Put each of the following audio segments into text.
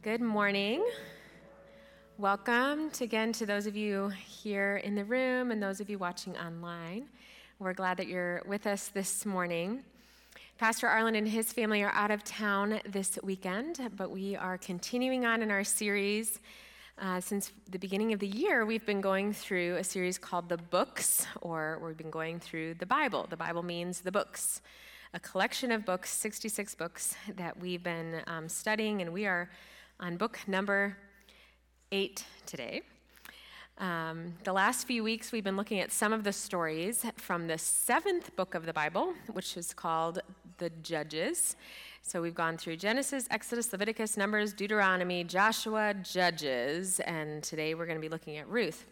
Good morning. Welcome to, again to those of you here in the room and those of you watching online. We're glad that you're with us this morning. Pastor Arlen and his family are out of town this weekend, but we are continuing on in our series. Uh, since the beginning of the year, we've been going through a series called The Books, or we've been going through the Bible. The Bible means the books, a collection of books, 66 books that we've been um, studying, and we are on book number eight today. Um, the last few weeks, we've been looking at some of the stories from the seventh book of the Bible, which is called the Judges. So we've gone through Genesis, Exodus, Leviticus, Numbers, Deuteronomy, Joshua, Judges, and today we're going to be looking at Ruth.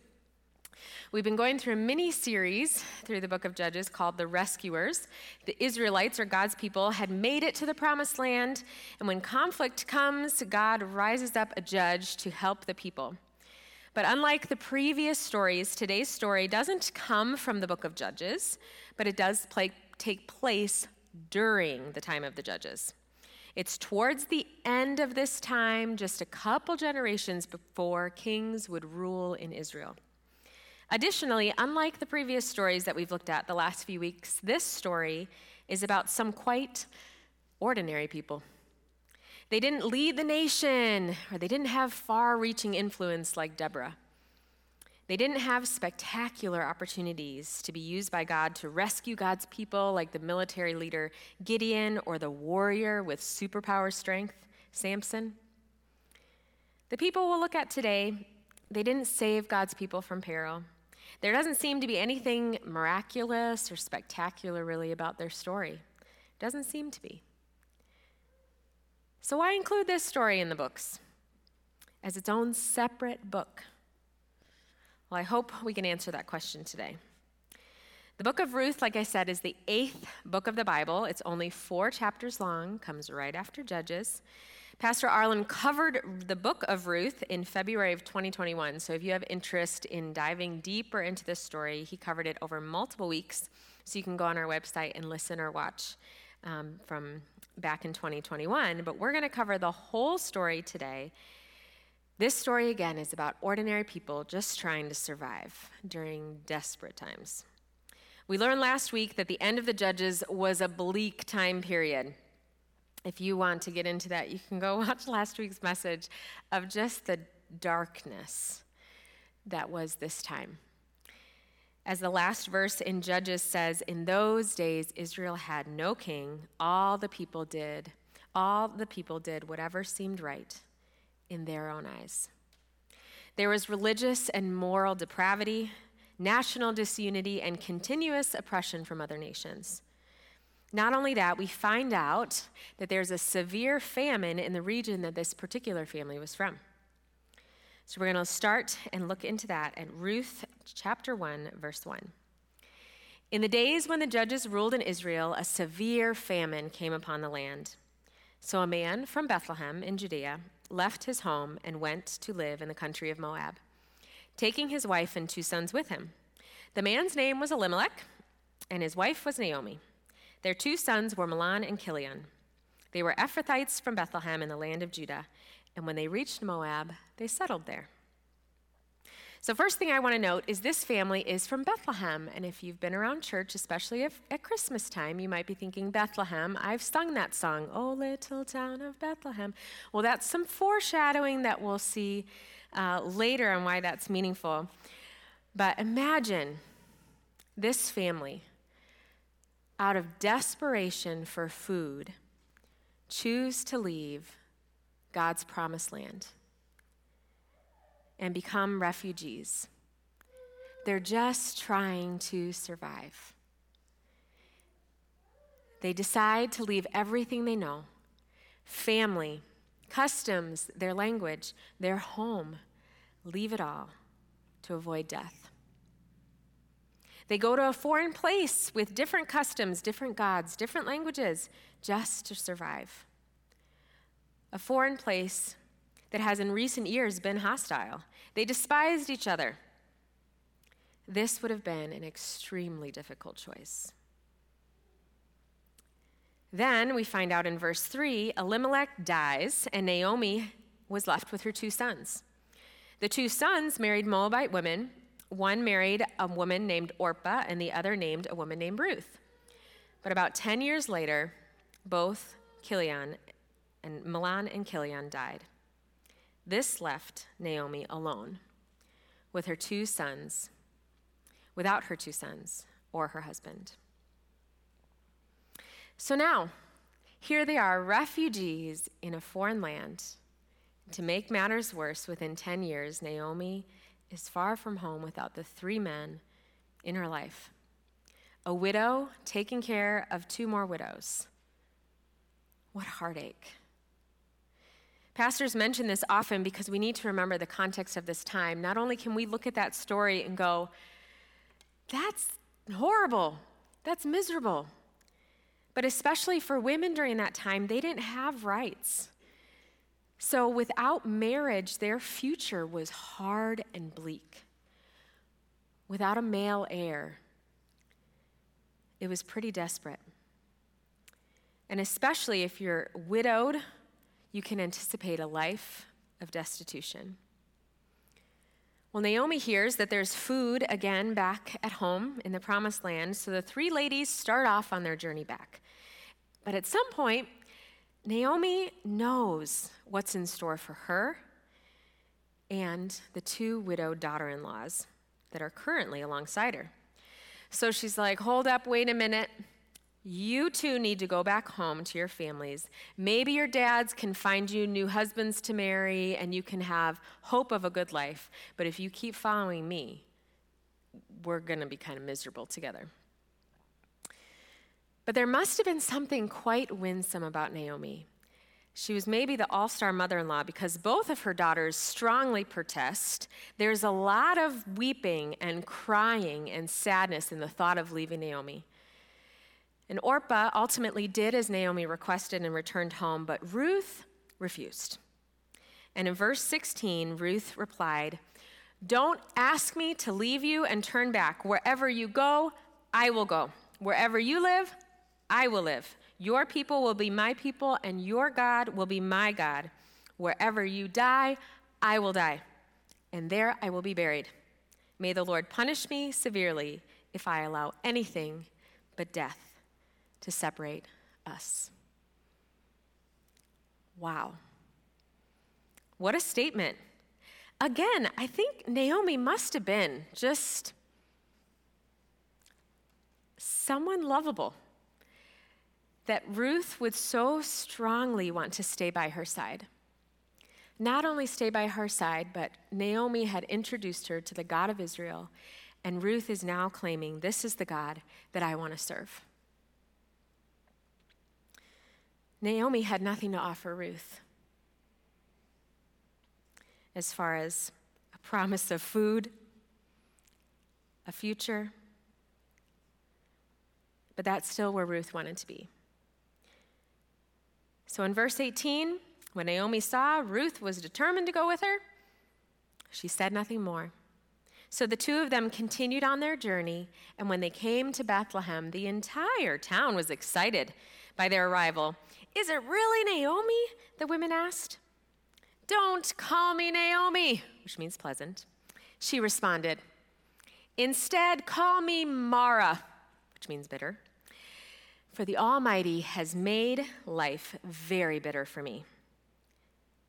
We've been going through a mini series through the book of Judges called The Rescuers. The Israelites, or God's people, had made it to the promised land, and when conflict comes, God rises up a judge to help the people. But unlike the previous stories, today's story doesn't come from the book of Judges, but it does play, take place during the time of the Judges. It's towards the end of this time, just a couple generations before kings would rule in Israel. Additionally, unlike the previous stories that we've looked at the last few weeks, this story is about some quite ordinary people. They didn't lead the nation, or they didn't have far reaching influence like Deborah. They didn't have spectacular opportunities to be used by God to rescue God's people, like the military leader Gideon or the warrior with superpower strength, Samson. The people we'll look at today, they didn't save God's people from peril. There doesn't seem to be anything miraculous or spectacular really about their story. Doesn't seem to be. So, why include this story in the books as its own separate book? Well, I hope we can answer that question today. The book of Ruth, like I said, is the eighth book of the Bible. It's only four chapters long, comes right after Judges. Pastor Arlen covered the book of Ruth in February of 2021. So if you have interest in diving deeper into this story, he covered it over multiple weeks. So you can go on our website and listen or watch um, from back in 2021. But we're going to cover the whole story today. This story, again, is about ordinary people just trying to survive during desperate times. We learned last week that the end of the Judges was a bleak time period if you want to get into that, you can go watch last week's message of just the darkness that was this time. As the last verse in Judges says, in those days Israel had no king. All the people did, all the people did whatever seemed right in their own eyes. There was religious and moral depravity, national disunity, and continuous oppression from other nations. Not only that, we find out that there's a severe famine in the region that this particular family was from. So we're going to start and look into that at Ruth chapter 1, verse 1. In the days when the judges ruled in Israel, a severe famine came upon the land. So a man from Bethlehem in Judea left his home and went to live in the country of Moab, taking his wife and two sons with him. The man's name was Elimelech, and his wife was Naomi. Their two sons were Mahlon and Kilion. They were Ephrathites from Bethlehem in the land of Judah, and when they reached Moab, they settled there. So, first thing I want to note is this family is from Bethlehem. And if you've been around church, especially if, at Christmas time, you might be thinking, Bethlehem. I've sung that song, Oh, little town of Bethlehem. Well, that's some foreshadowing that we'll see uh, later on why that's meaningful. But imagine this family out of desperation for food, choose to leave God's promised land and become refugees. They're just trying to survive. They decide to leave everything they know family, customs, their language, their home leave it all to avoid death. They go to a foreign place with different customs, different gods, different languages, just to survive. A foreign place that has in recent years been hostile. They despised each other. This would have been an extremely difficult choice. Then we find out in verse 3 Elimelech dies, and Naomi was left with her two sons. The two sons married Moabite women. One married a woman named Orpah, and the other named a woman named Ruth. But about 10 years later, both Chilion and Mahlon and Chilion died. This left Naomi alone with her two sons, without her two sons or her husband. So now, here they are, refugees in a foreign land. To make matters worse, within 10 years, Naomi is far from home without the three men in her life a widow taking care of two more widows. What heartache. Pastors mention this often because we need to remember the context of this time. Not only can we look at that story and go, that's horrible, that's miserable, but especially for women during that time, they didn't have rights. So without marriage, their future was hard and bleak. Without a male heir, it was pretty desperate. And especially if you're widowed, you can anticipate a life of destitution. Well, Naomi hears that there's food again back at home in the promised land, so the three ladies start off on their journey back. But at some point, Naomi knows what's in store for her and the two widowed daughter in laws that are currently alongside her. So she's like, Hold up, wait a minute. You two need to go back home to your families. Maybe your dads can find you new husbands to marry and you can have hope of a good life. But if you keep following me, we're going to be kind of miserable together. But there must have been something quite winsome about Naomi. She was maybe the all star mother in law because both of her daughters strongly protest. There's a lot of weeping and crying and sadness in the thought of leaving Naomi. And Orpah ultimately did as Naomi requested and returned home, but Ruth refused. And in verse 16, Ruth replied, Don't ask me to leave you and turn back. Wherever you go, I will go. Wherever you live, I will live. Your people will be my people, and your God will be my God. Wherever you die, I will die, and there I will be buried. May the Lord punish me severely if I allow anything but death to separate us. Wow. What a statement. Again, I think Naomi must have been just someone lovable that Ruth would so strongly want to stay by her side. Not only stay by her side, but Naomi had introduced her to the God of Israel, and Ruth is now claiming, This is the God that I want to serve. Naomi had nothing to offer Ruth as far as a promise of food, a future, but that's still where Ruth wanted to be. So in verse 18, when Naomi saw Ruth was determined to go with her, she said nothing more. So the two of them continued on their journey, and when they came to Bethlehem, the entire town was excited by their arrival. Is it really Naomi? The women asked. Don't call me Naomi, which means pleasant. She responded. Instead, call me Mara, which means bitter. For the Almighty has made life very bitter for me.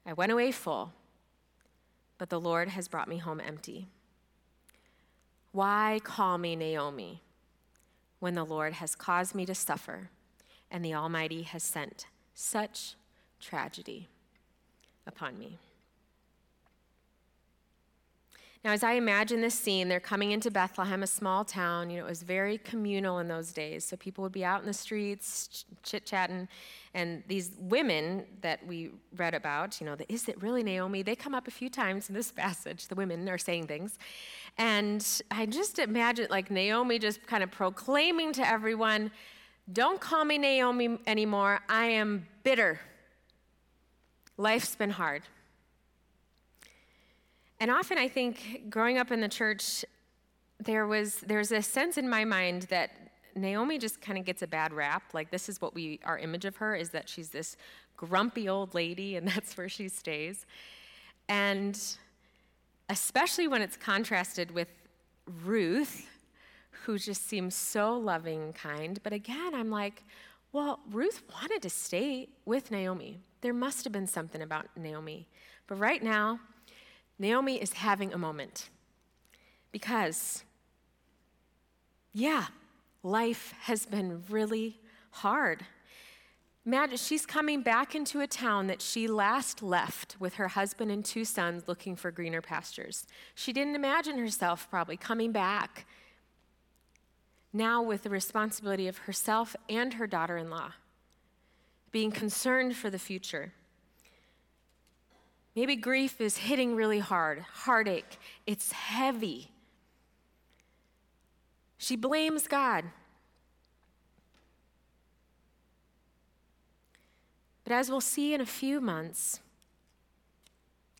I went away full, but the Lord has brought me home empty. Why call me Naomi when the Lord has caused me to suffer and the Almighty has sent such tragedy upon me? Now, as I imagine this scene, they're coming into Bethlehem, a small town. You know, it was very communal in those days. So people would be out in the streets, chit chatting. And these women that we read about, you know, the, is it really Naomi? They come up a few times in this passage. The women are saying things. And I just imagine like Naomi just kind of proclaiming to everyone, don't call me Naomi anymore. I am bitter. Life's been hard. And often I think growing up in the church, there was there's a sense in my mind that Naomi just kind of gets a bad rap. Like, this is what we, our image of her is that she's this grumpy old lady, and that's where she stays. And especially when it's contrasted with Ruth, who just seems so loving and kind. But again, I'm like, well, Ruth wanted to stay with Naomi. There must have been something about Naomi. But right now, Naomi is having a moment. Because, yeah, life has been really hard. Imagine she's coming back into a town that she last left with her husband and two sons looking for greener pastures. She didn't imagine herself probably coming back now with the responsibility of herself and her daughter in law, being concerned for the future. Maybe grief is hitting really hard, heartache, it's heavy. She blames God. But as we'll see in a few months,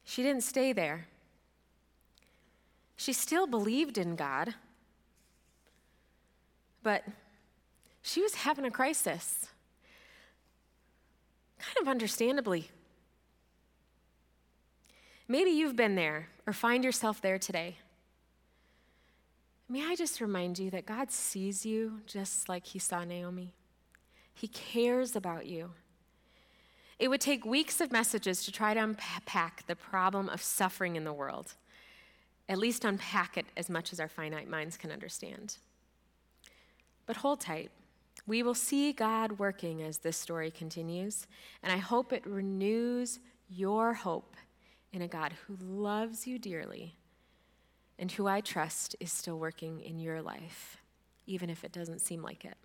she didn't stay there. She still believed in God, but she was having a crisis. Kind of understandably. Maybe you've been there or find yourself there today. May I just remind you that God sees you just like He saw Naomi? He cares about you. It would take weeks of messages to try to unpack the problem of suffering in the world, at least unpack it as much as our finite minds can understand. But hold tight. We will see God working as this story continues, and I hope it renews your hope in a God who loves you dearly and who I trust is still working in your life, even if it doesn't seem like it.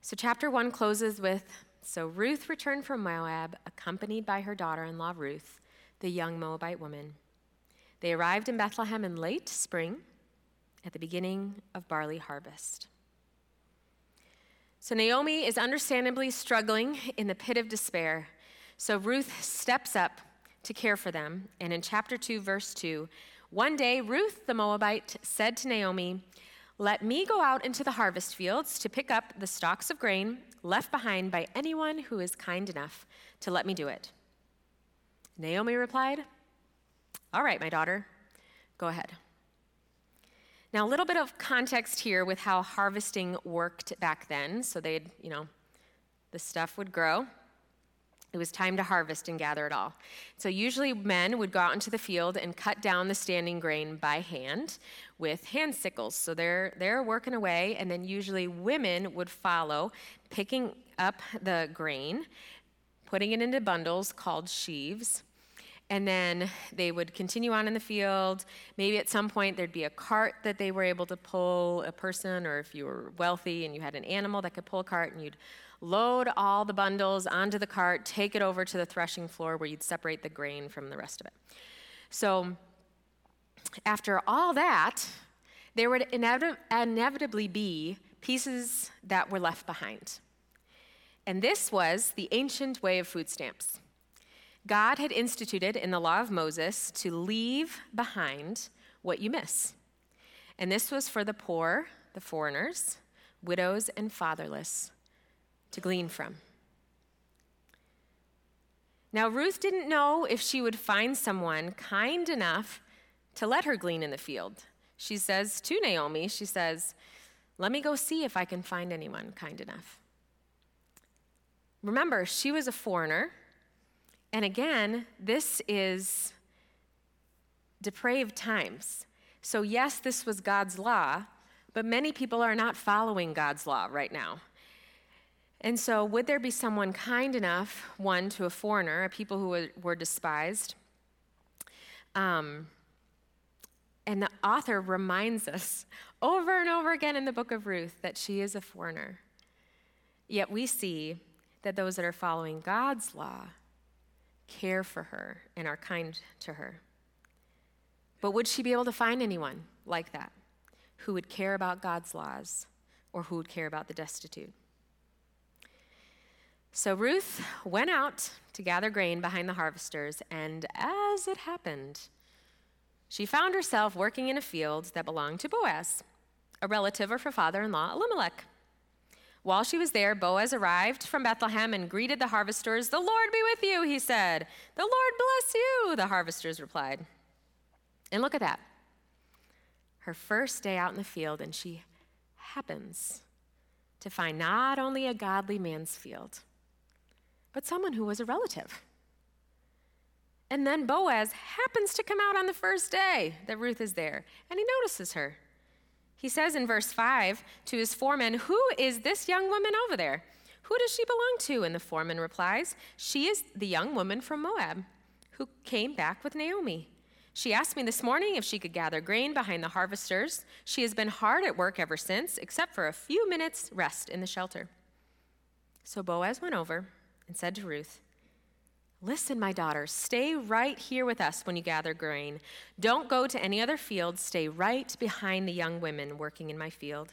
So, chapter one closes with So Ruth returned from Moab, accompanied by her daughter in law Ruth, the young Moabite woman. They arrived in Bethlehem in late spring at the beginning of barley harvest. So, Naomi is understandably struggling in the pit of despair so Ruth steps up to care for them. And in chapter 2, verse 2, one day Ruth the Moabite said to Naomi, Let me go out into the harvest fields to pick up the stalks of grain left behind by anyone who is kind enough to let me do it. Naomi replied, All right, my daughter, go ahead. Now, a little bit of context here with how harvesting worked back then. So they'd, you know, the stuff would grow, it was time to harvest and gather it all. So, usually, men would go out into the field and cut down the standing grain by hand with hand sickles. So, they're, they're working away, and then usually women would follow, picking up the grain, putting it into bundles called sheaves. And then they would continue on in the field. Maybe at some point there'd be a cart that they were able to pull a person, or if you were wealthy and you had an animal that could pull a cart, and you'd load all the bundles onto the cart, take it over to the threshing floor where you'd separate the grain from the rest of it. So, after all that, there would inevitably be pieces that were left behind. And this was the ancient way of food stamps. God had instituted in the law of Moses to leave behind what you miss. And this was for the poor, the foreigners, widows, and fatherless to glean from. Now, Ruth didn't know if she would find someone kind enough to let her glean in the field. She says to Naomi, she says, Let me go see if I can find anyone kind enough. Remember, she was a foreigner. And again, this is depraved times. So, yes, this was God's law, but many people are not following God's law right now. And so, would there be someone kind enough, one, to a foreigner, a people who were, despised? Um, and the author reminds us over and over again in the book of Ruth that she is a foreigner. Yet we see that those that are following God's law care for her and are kind to her. But would she be able to find anyone like that who would care about God's laws or who would care about the destitute? So Ruth went out to gather grain behind the harvesters, and as it happened, she found herself working in a field that belonged to Boaz, a relative of her father in law, Elimelech. While she was there, Boaz arrived from Bethlehem and greeted the harvesters. The Lord be with you, he said. The Lord bless you, the harvesters replied. And look at that. Her first day out in the field, and she happens to find not only a godly man's field, but someone who was a relative. And then Boaz happens to come out on the first day that Ruth is there, and he notices her. He says in verse 5 to his foreman, Who is this young woman over there? Who does she belong to? And the foreman replies, She is the young woman from Moab who came back with Naomi. She asked me this morning if she could gather grain behind the harvesters. She has been hard at work ever since, except for a few minutes' rest in the shelter. So Boaz went over and said to Ruth, Listen, my daughter, stay right here with us when you gather grain. Don't go to any other field. Stay right behind the young women working in my field.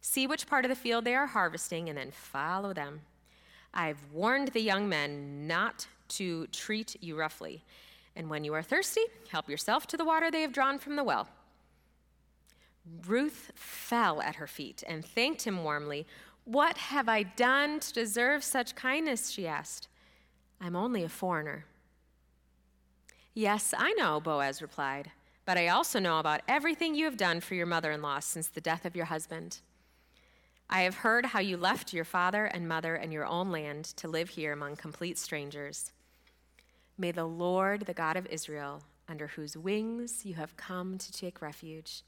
See which part of the field they are harvesting and then follow them. I've warned the young men not to treat you roughly. And when you are thirsty, help yourself to the water they have drawn from the well. Ruth fell at her feet and thanked him warmly. What have I done to deserve such kindness? she asked. I'm only a foreigner. Yes, I know, Boaz replied, but I also know about everything you have done for your mother in law since the death of your husband. I have heard how you left your father and mother and your own land to live here among complete strangers. May the Lord, the God of Israel, under whose wings you have come to take refuge,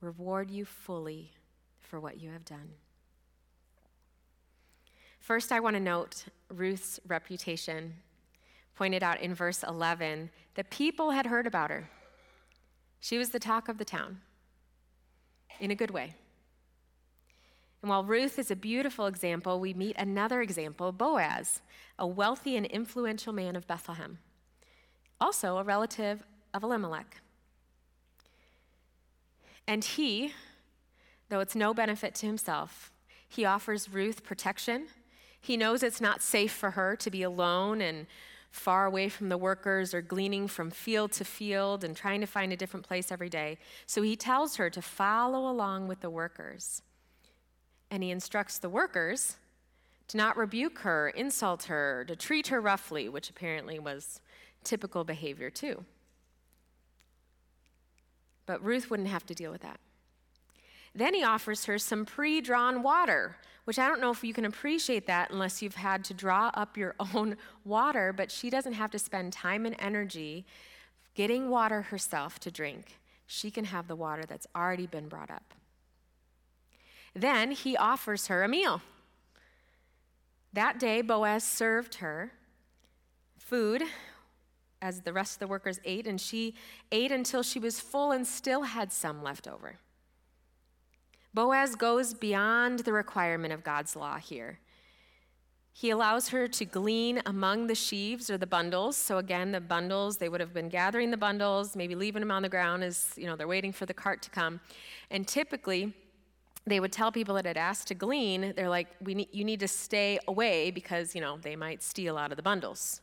reward you fully for what you have done. First, I want to note Ruth's reputation. Pointed out in verse 11, the people had heard about her. She was the talk of the town in a good way. And while Ruth is a beautiful example, we meet another example, Boaz, a wealthy and influential man of Bethlehem, also a relative of Elimelech. And he, though it's no benefit to himself, he offers Ruth protection. He knows it's not safe for her to be alone and far away from the workers or gleaning from field to field and trying to find a different place every day. So he tells her to follow along with the workers and he instructs the workers to not rebuke her, insult her, to treat her roughly, which apparently was typical behavior too. But Ruth wouldn't have to deal with that. Then he offers her some pre drawn water, which I don't know if you can appreciate that unless you've had to draw up your own water, but she doesn't have to spend time and energy getting water herself to drink. She can have the water that's already been brought up. Then he offers her a meal. That day, Boaz served her food as the rest of the workers ate, and she ate until she was full and still had some left over. Boaz goes beyond the requirement of God's law here. He allows her to glean among the sheaves or the bundles. So again, the bundles, they would have been gathering the bundles, maybe leaving them on the ground as, you know, they're waiting for the cart to come. And typically, they would tell people that had asked to glean, they're like, we you need to stay away because, you know, they might steal out of the bundles.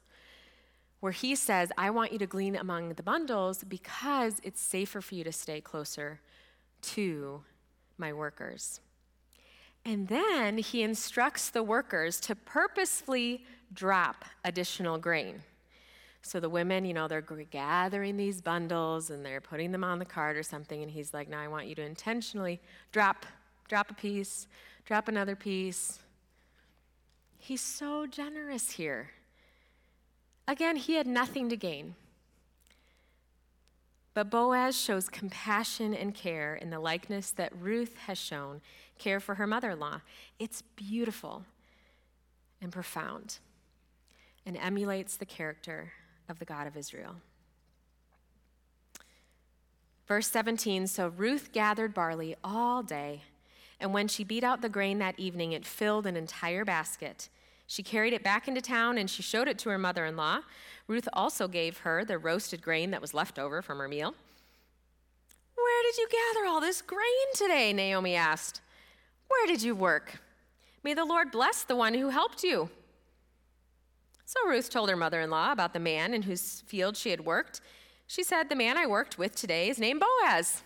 Where he says, I want you to glean among the bundles because it's safer for you to stay closer to my workers. And then he instructs the workers to purposefully drop additional grain. So the women, you know, they're gathering these bundles and they're putting them on the cart or something. And he's like, Now I want you to intentionally drop drop a piece, drop another piece. He's so generous here. Again, he had nothing to gain. But Boaz shows compassion and care in the likeness that Ruth has shown care for her mother in law. It's beautiful and profound and emulates the character of the God of Israel. Verse 17 So Ruth gathered barley all day and when she beat out the grain that evening, it filled an entire basket. She carried it back into town and she showed it to her mother in law. Ruth also gave her the roasted grain that was left over from her meal. Where did you gather all this grain today? Naomi asked. Where did you work? May the Lord bless the one who helped you. So Ruth told her mother in law about the man in whose field she had worked. She said, The man I worked with today is named Boaz.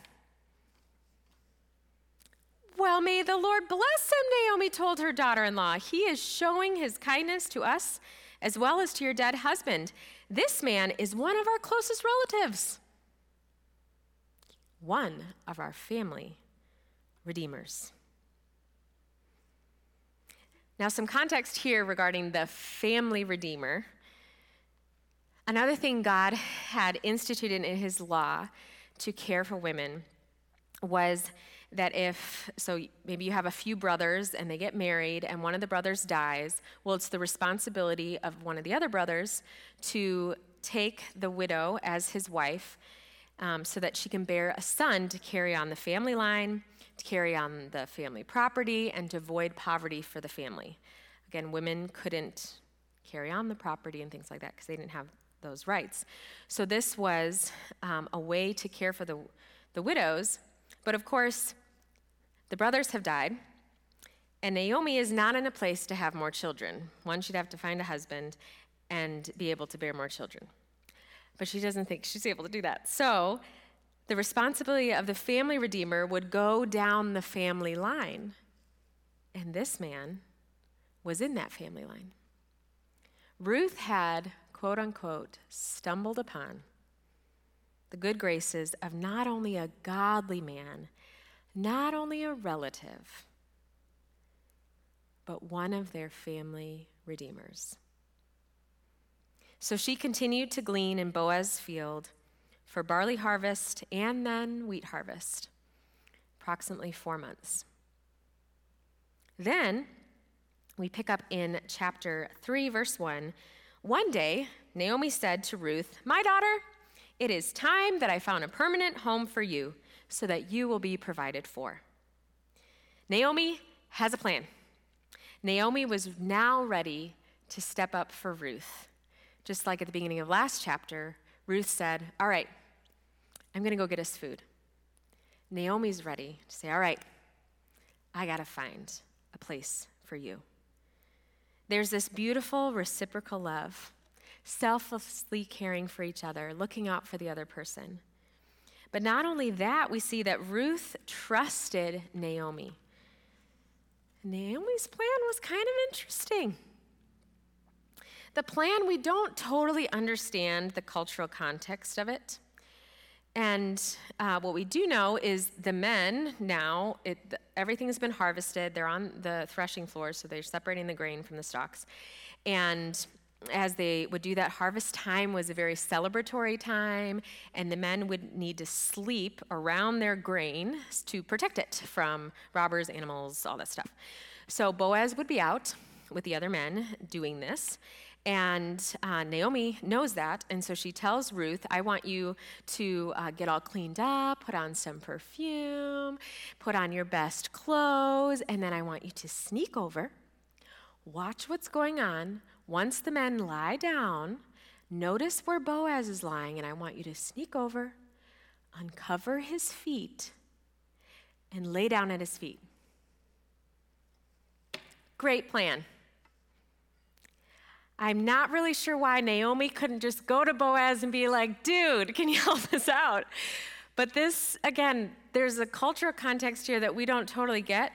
Well, may the Lord bless him, Naomi told her daughter in law. He is showing his kindness to us as well as to your dead husband. This man is one of our closest relatives, one of our family redeemers. Now, some context here regarding the family redeemer. Another thing God had instituted in his law to care for women was that if, so maybe you have a few brothers and they get married and one of the brothers dies, well, it's the responsibility of one of the other brothers to take the widow as his wife um, so that she can bear a son to carry on the family line, to carry on the family property, and to avoid poverty for the family. Again, women couldn't carry on the property and things like that because they didn't have those rights. So this was um, a way to care for the, the widows but of course, the brothers have died, and Naomi is not in a place to have more children. One, she'd have to find a husband and be able to bear more children. But she doesn't think she's able to do that. So, the responsibility of the family redeemer would go down the family line. And this man was in that family line. Ruth had, quote unquote, stumbled upon the good graces of not only a godly man, not only a relative, but one of their family redeemers. So she continued to glean in Boaz's field for barley harvest and then wheat harvest, approximately four months. Then we pick up in chapter 3, verse 1. One day, Naomi said to Ruth, My daughter, it is time that I found a permanent home for you so that you will be provided for. Naomi has a plan. Naomi was now ready to step up for Ruth. Just like at the beginning of last chapter, Ruth said, All right, I'm going to go get us food. Naomi's ready to say, All right, I got to find a place for you. There's this beautiful reciprocal love selflessly caring for each other, looking out for the other person. But not only that, we see that Ruth trusted Naomi. Naomi's plan was kind of interesting. The plan, we don't totally understand the cultural context of it. And uh, what we do know is the men now, it, everything's been harvested. They're on the threshing floor, so they're separating the grain from the stalks. And as they would do that, harvest time was a very celebratory time, and the men would need to sleep around their grain to protect it from robbers, animals, all that stuff. So Boaz would be out with the other men doing this. And uh, Naomi knows that, and so she tells Ruth, I want you to uh, get all cleaned up, put on some perfume, put on your best clothes, and then I want you to sneak over, watch what's going on, once the men lie down, notice where Boaz is lying, and I want you to sneak over, uncover his feet, and lay down at his feet. Great plan. I'm not really sure why Naomi couldn't just go to Boaz and be like, dude, can you help us out? But this, again, there's a cultural context here that we don't totally get.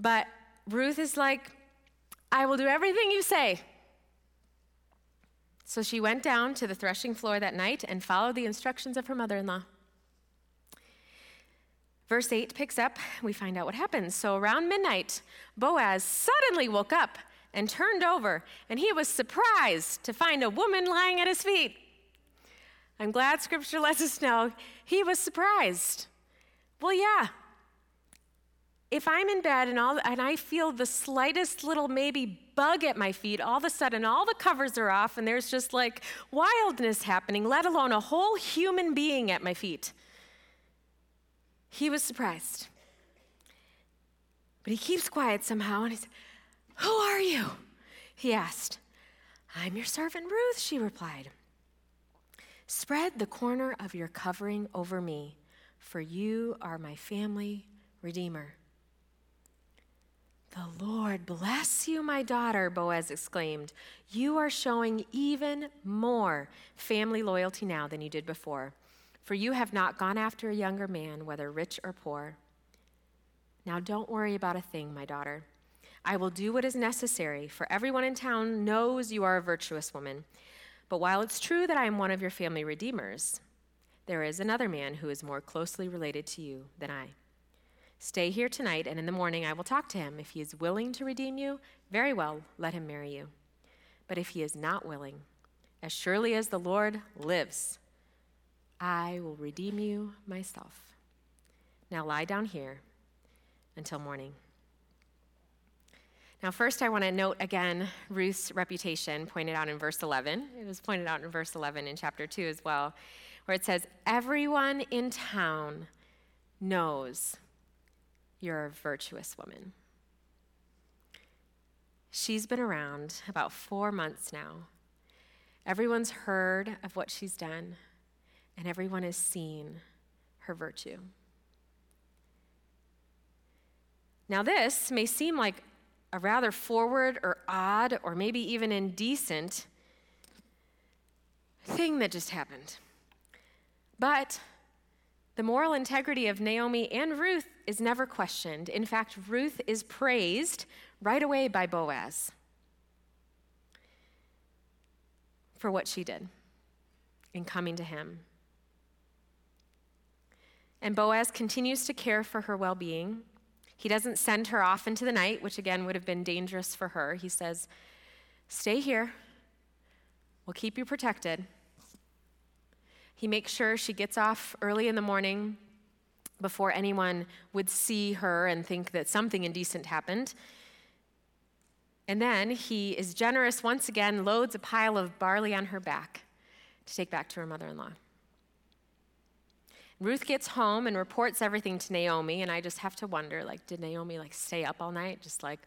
But Ruth is like, I will do everything you say. So she went down to the threshing floor that night and followed the instructions of her mother in law. Verse 8 picks up, we find out what happens. So around midnight, Boaz suddenly woke up and turned over, and he was surprised to find a woman lying at his feet. I'm glad scripture lets us know he was surprised. Well, yeah, if I'm in bed and, all, and I feel the slightest little maybe bug at my feet, all of a sudden all the covers are off and there's just like wildness happening, let alone a whole human being at my feet. He was surprised. But he keeps quiet somehow and he said, Who are you? He asked. I'm your servant Ruth, she replied. Spread the corner of your covering over me, for you are my family redeemer. The Lord bless you, my daughter, Boaz exclaimed. You are showing even more family loyalty now than you did before, for you have not gone after a younger man, whether rich or poor. Now don't worry about a thing, my daughter. I will do what is necessary, for everyone in town knows you are a virtuous woman. But while it's true that I am one of your family redeemers, there is another man who is more closely related to you than I. Stay here tonight, and in the morning I will talk to him. If he is willing to redeem you, very well, let him marry you. But if he is not willing, as surely as the Lord lives, I will redeem you myself. Now lie down here until morning. Now, first, I want to note again Ruth's reputation pointed out in verse 11. It was pointed out in verse 11 in chapter 2 as well, where it says, Everyone in town knows you're a virtuous woman. She's been around about four months now. Everyone's heard of what she's done, and everyone has seen her virtue. Now, this may seem like a rather forward or odd or maybe even indecent thing that just happened. But the moral integrity of Naomi and Ruth is never questioned. In fact, Ruth is praised right away by Boaz for what she did in coming to him. And Boaz continues to care for her well being. He doesn't send her off into the night, which again would have been dangerous for her. He says, Stay here. We'll keep you protected. He makes sure she gets off early in the morning before anyone would see her and think that something indecent happened. And then he is generous once again, loads a pile of barley on her back to take back to her mother in law. Ruth gets home and reports everything to Naomi, and I just have to wonder, like, did Naomi like stay up all night, just like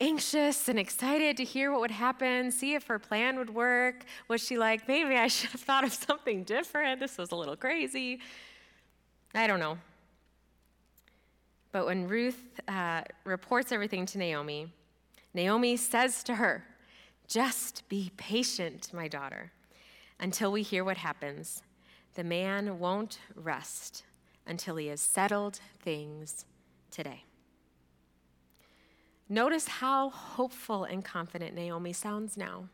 anxious and excited to hear what would happen, see if her plan would work? Was she like, maybe I should have thought of something different? This was a little crazy. I don't know. But when Ruth uh, reports everything to Naomi, Naomi says to her, Just be patient, my daughter, until we hear what happens the man won't rest until he has settled things today. Notice how hopeful and confident Naomi sounds now.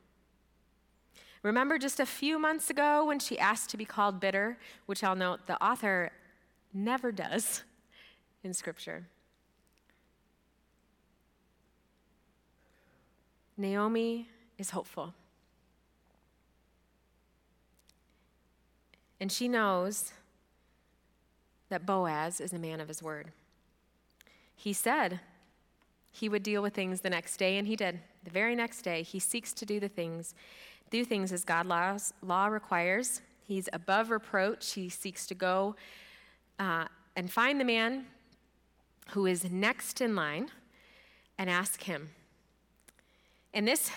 Remember just a few months ago when she asked to be called bitter, which I'll note the author never does in Scripture. Naomi is hopeful. And she knows that Boaz is a man of his word. He said he would deal with things the next day, and he did. The very next day, he seeks to do the things, do things as God law requires. He's above reproach. He seeks to go uh, and find the man who is next in line and ask him. And this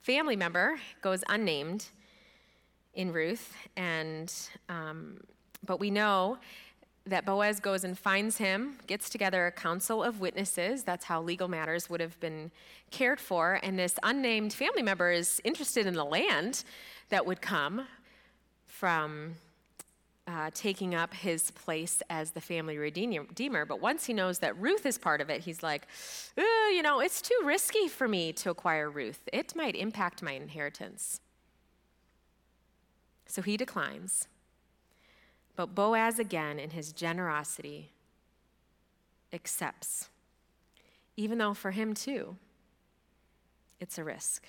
family member goes unnamed in Ruth, and um, but we know that Boaz goes and finds him, gets together a council of witnesses. That's how legal matters would have been cared for. And this unnamed family member is interested in the land that would come from uh, taking up his place as the family redeemer. But once he knows that Ruth is part of it, he's like, you know, it's too risky for me to acquire Ruth. It might impact my inheritance. So he declines. But Boaz, again, in his generosity, accepts, even though for him too, it's a risk.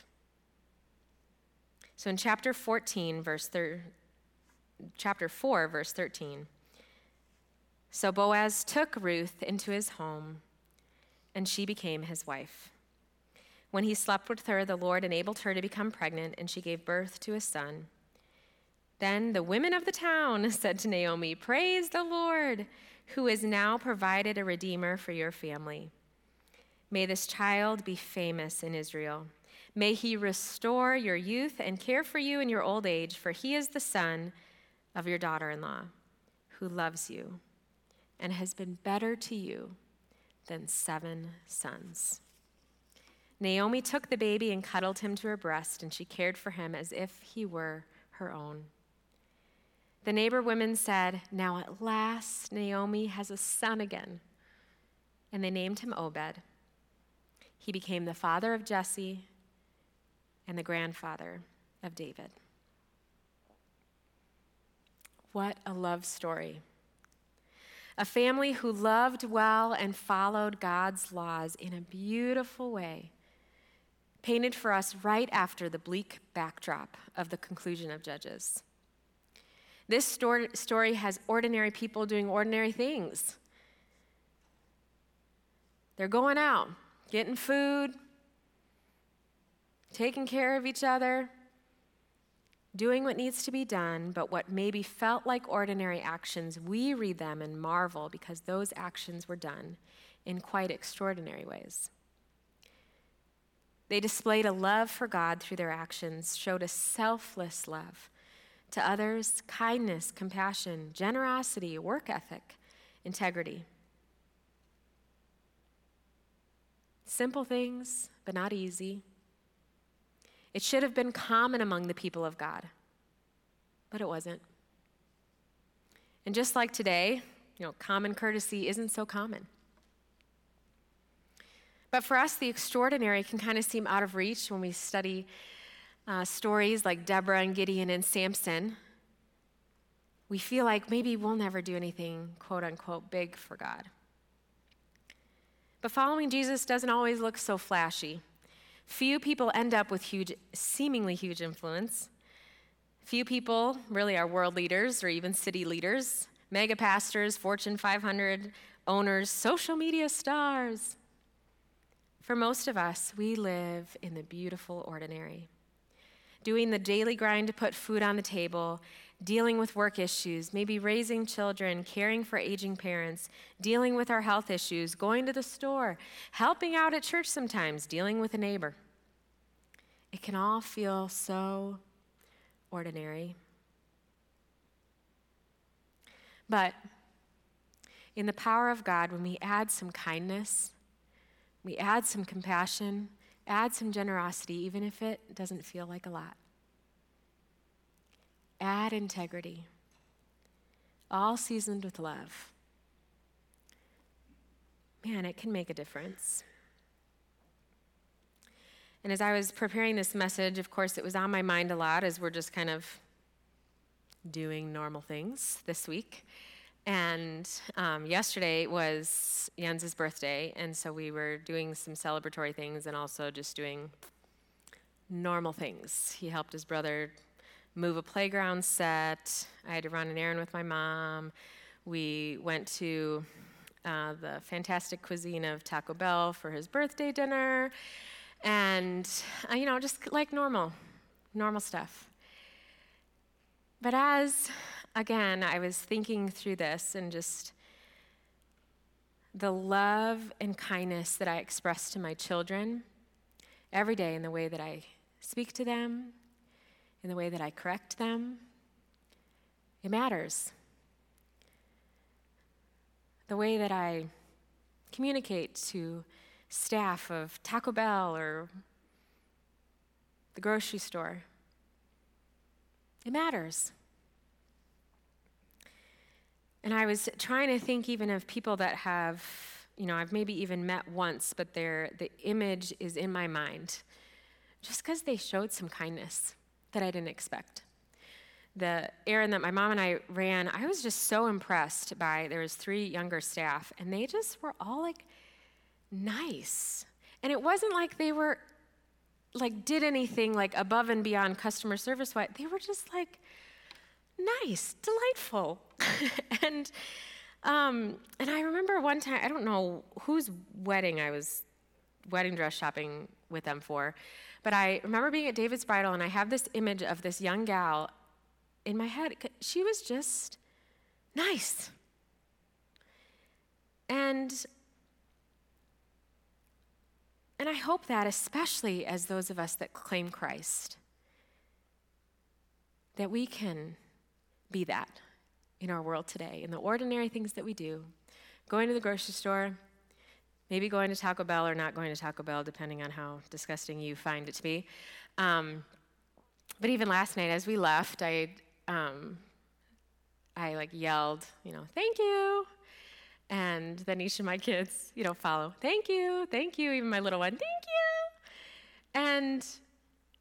So in chapter 14, verse thir- chapter 4, verse 13, so Boaz took Ruth into his home, and she became his wife. When he slept with her, the Lord enabled her to become pregnant, and she gave birth to a son. Then the women of the town said to Naomi, Praise the Lord, who has now provided a redeemer for your family. May this child be famous in Israel. May he restore your youth and care for you in your old age, for he is the son of your daughter in law, who loves you and has been better to you than seven sons. Naomi took the baby and cuddled him to her breast, and she cared for him as if he were her own. The neighbor women said, Now at last Naomi has a son again. and they named him Obed. He became the father of Jesse and the grandfather of David. What a love story. A family who loved well and followed God's laws in a beautiful way, painted for us right after the bleak backdrop of the conclusion of Judges. This story has ordinary people doing ordinary things. They're going out, getting food, taking care of each other, doing what needs to be done, but what maybe felt like ordinary actions, we read them and marvel because those actions were done in quite extraordinary ways. They displayed a love for God through their actions, showed a selfless love to others, kindness, compassion, generosity, work ethic, integrity. Simple things, but not easy. It should have been common among the people of God, but it wasn't. And just like today, you know, common courtesy isn't so common. But for us, the extraordinary can kind of seem out of reach when we study uh, stories like Deborah and Gideon and Samson. We feel like maybe we'll never do anything, quote unquote, big for God. But following Jesus doesn't always look so flashy. Few people end up with huge, seemingly huge influence. Few people really are world leaders or even city leaders, mega pastors, Fortune 500 owners, social media stars. For most of us, we live in the beautiful ordinary, doing the daily grind to put food on the table, dealing with work issues, maybe raising children, caring for aging parents, dealing with our health issues, going to the store, helping out at church sometimes, dealing with a neighbor. It can all feel so ordinary. But in the power of God, when we add some kindness, we add some compassion, add some generosity, even if it doesn't feel like a lot, add integrity, all seasoned with love. Man, it can make a difference. And as I was preparing this message, of course, it was on my mind a lot as we're just kind of doing normal things this week. And um, yesterday was Jens's birthday, and so we were doing some celebratory things and also just doing normal things. He helped his brother move a playground set. I had to run an errand with my mom. We went to uh, the fantastic cuisine of Taco Bell for his birthday dinner and, uh, you know, just like normal, normal stuff. But as, again, I was thinking through this and just the love and kindness that I express to my children every day in the way that I speak to them, in the way that I correct them, it matters. The way that I communicate to staff of Taco Bell or the grocery store. It matters. And I was trying to think even of people that have, you know, I've maybe even met once, but the image is in my mind. Just because they showed some kindness that I didn't expect. The errand that my mom and I ran, I was just so impressed by there was three younger staff, and they just were all like nice. And it wasn't like they were like did anything like above and beyond customer service wise. They were just like nice, delightful. and um, and I remember one time, I don't know whose wedding I was wedding dress shopping with them for, but I remember being at David's bridal and I have this image of this young gal in my head. She was just nice. And and I hope that, especially as those of us that claim Christ, that we can be that in our world today, in the ordinary things that we do. Going to the grocery store, maybe going to Taco Bell or not going to Taco Bell, depending on how disgusting you find it to be. Um, but even last night, as we left, I, um, I like yelled, you know, thank you. And then each of my kids, you know, follow, thank you, thank you, even my little one, thank you. And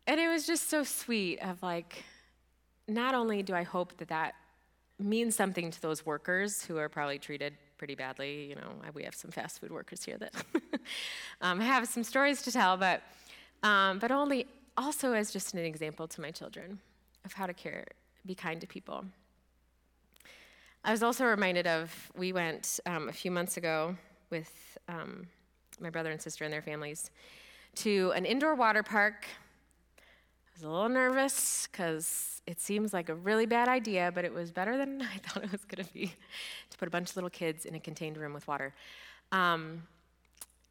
and it was just so sweet of like, not only do I hope that that means something to those workers who are probably treated pretty badly. You know, we have some fast food workers here that um, have some stories to tell, but um, but only also as just an example to my children of how to care, be kind to people. I was also reminded of we went um, a few months ago with um, my brother and sister and their families to an indoor water park. Was a little nervous because it seems like a really bad idea, but it was better than I thought it was going to be to put a bunch of little kids in a contained room with water. Um,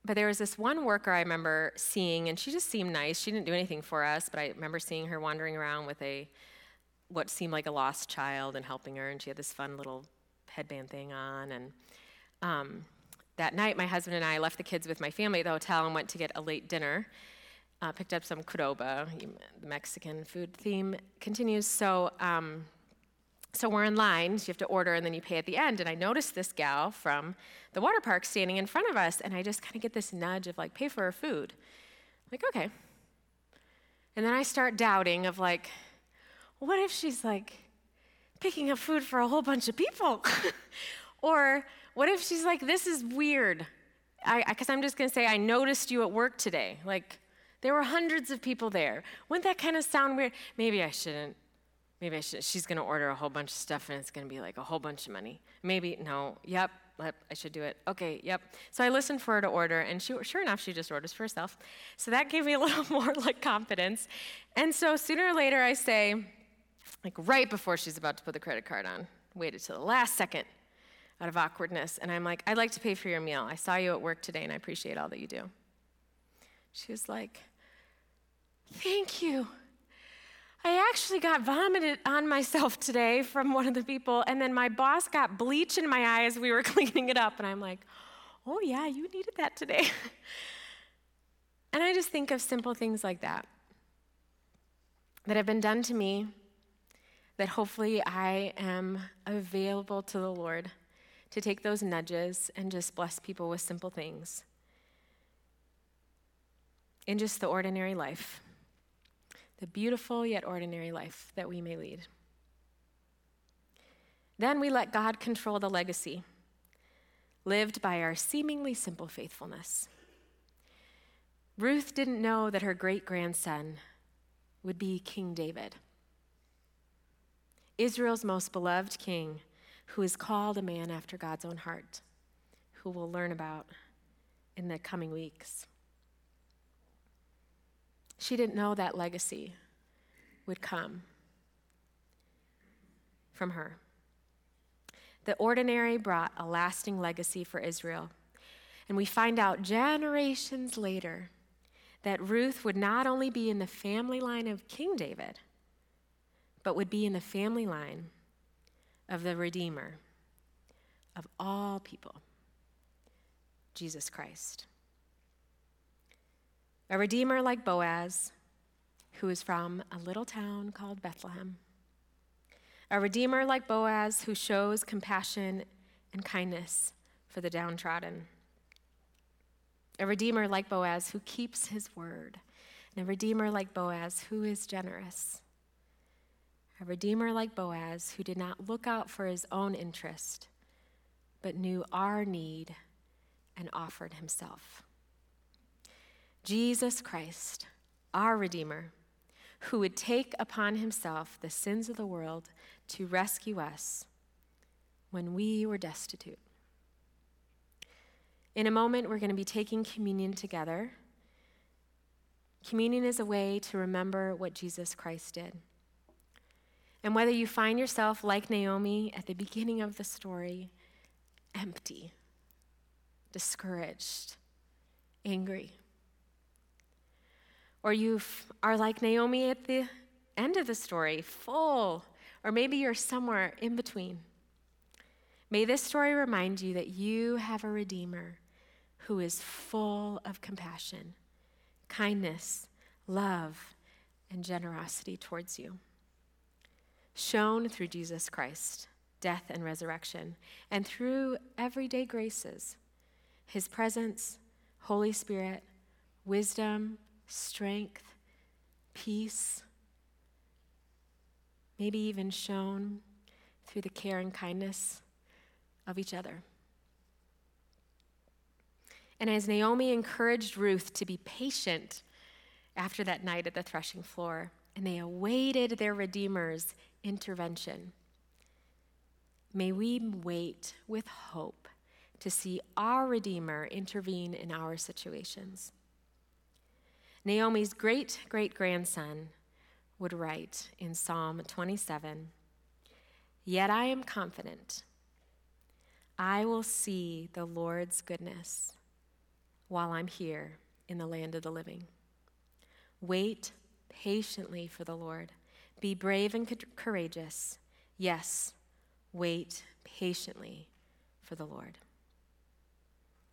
but there was this one worker I remember seeing, and she just seemed nice. She didn't do anything for us, but I remember seeing her wandering around with a what seemed like a lost child and helping her, and she had this fun little headband thing on. And um, that night, my husband and I left the kids with my family at the hotel and went to get a late dinner. Uh, picked up some Qdoba, the Mexican food theme continues. So um, so we're in line, so you have to order and then you pay at the end. And I noticed this gal from the water park standing in front of us, and I just kind of get this nudge of like, pay for her food. Like, okay. And then I start doubting of like, what if she's like picking up food for a whole bunch of people? or what if she's like, this is weird? I, because I'm just to say, I noticed you at work today. Like, there were hundreds of people there. Wouldn't that kind of sound weird? Maybe I shouldn't Maybe I should, she's going to order a whole bunch of stuff and it's going to be like a whole bunch of money. Maybe, no, yep, I should do it. Okay, yep. So I listened for her to order, and she, sure enough, she just orders for herself. So that gave me a little more like confidence. And so sooner or later, I say, like right before she's about to put the credit card on, waited till the last second out of awkwardness, and I'm like, I'd like to pay for your meal. I saw you at work today, and I appreciate all that you do. She was like, Thank you. I actually got vomited on myself today from one of the people, and then my boss got bleach in my eyes. We were cleaning it up, and I'm like, oh, yeah, you needed that today. and I just think of simple things like that that have been done to me that hopefully I am available to the Lord to take those nudges and just bless people with simple things in just the ordinary life the beautiful yet ordinary life that we may lead. Then we let God control the legacy lived by our seemingly simple faithfulness. Ruth didn't know that her great grandson would be King David, Israel's most beloved king, who is called a man after God's own heart, who we'll learn about in the coming weeks. She didn't know that legacy would come from her. The ordinary brought a lasting legacy for Israel. And we find out generations later that Ruth would not only be in the family line of King David, but would be in the family line of the Redeemer of all people, Jesus Christ. A Redeemer like Boaz, who is from a little town called Bethlehem. A Redeemer like Boaz, who shows compassion and kindness for the downtrodden. A Redeemer like Boaz, who keeps his word. And a Redeemer like Boaz, who is generous. A Redeemer like Boaz, who did not look out for his own interest, but knew our need and offered himself. Jesus Christ, our Redeemer, who would take upon himself the sins of the world to rescue us when we were destitute. In a moment, we're going to be taking communion together. Communion is a way to remember what Jesus Christ did. And whether you find yourself like Naomi at the beginning of the story, empty, discouraged, angry, or you are like Naomi at the end of the story, full, or maybe you're somewhere in between. May this story remind you that you have a Redeemer who is full of compassion, kindness, love, and generosity towards you, shown through Jesus Christ, death, and resurrection. And through everyday graces, his presence, Holy Spirit, wisdom, strength, peace, maybe even shown through the care and kindness of each other. And as Naomi encouraged Ruth to be patient after that night at the threshing floor, and they awaited their Redeemer's intervention, may we wait with hope to see our Redeemer intervene in our situations. Naomi's great great grandson would write in Psalm 27 Yet I am confident I will see the Lord's goodness while I'm here in the land of the living. Wait patiently for the Lord. Be brave and courageous. Yes, wait patiently for the Lord.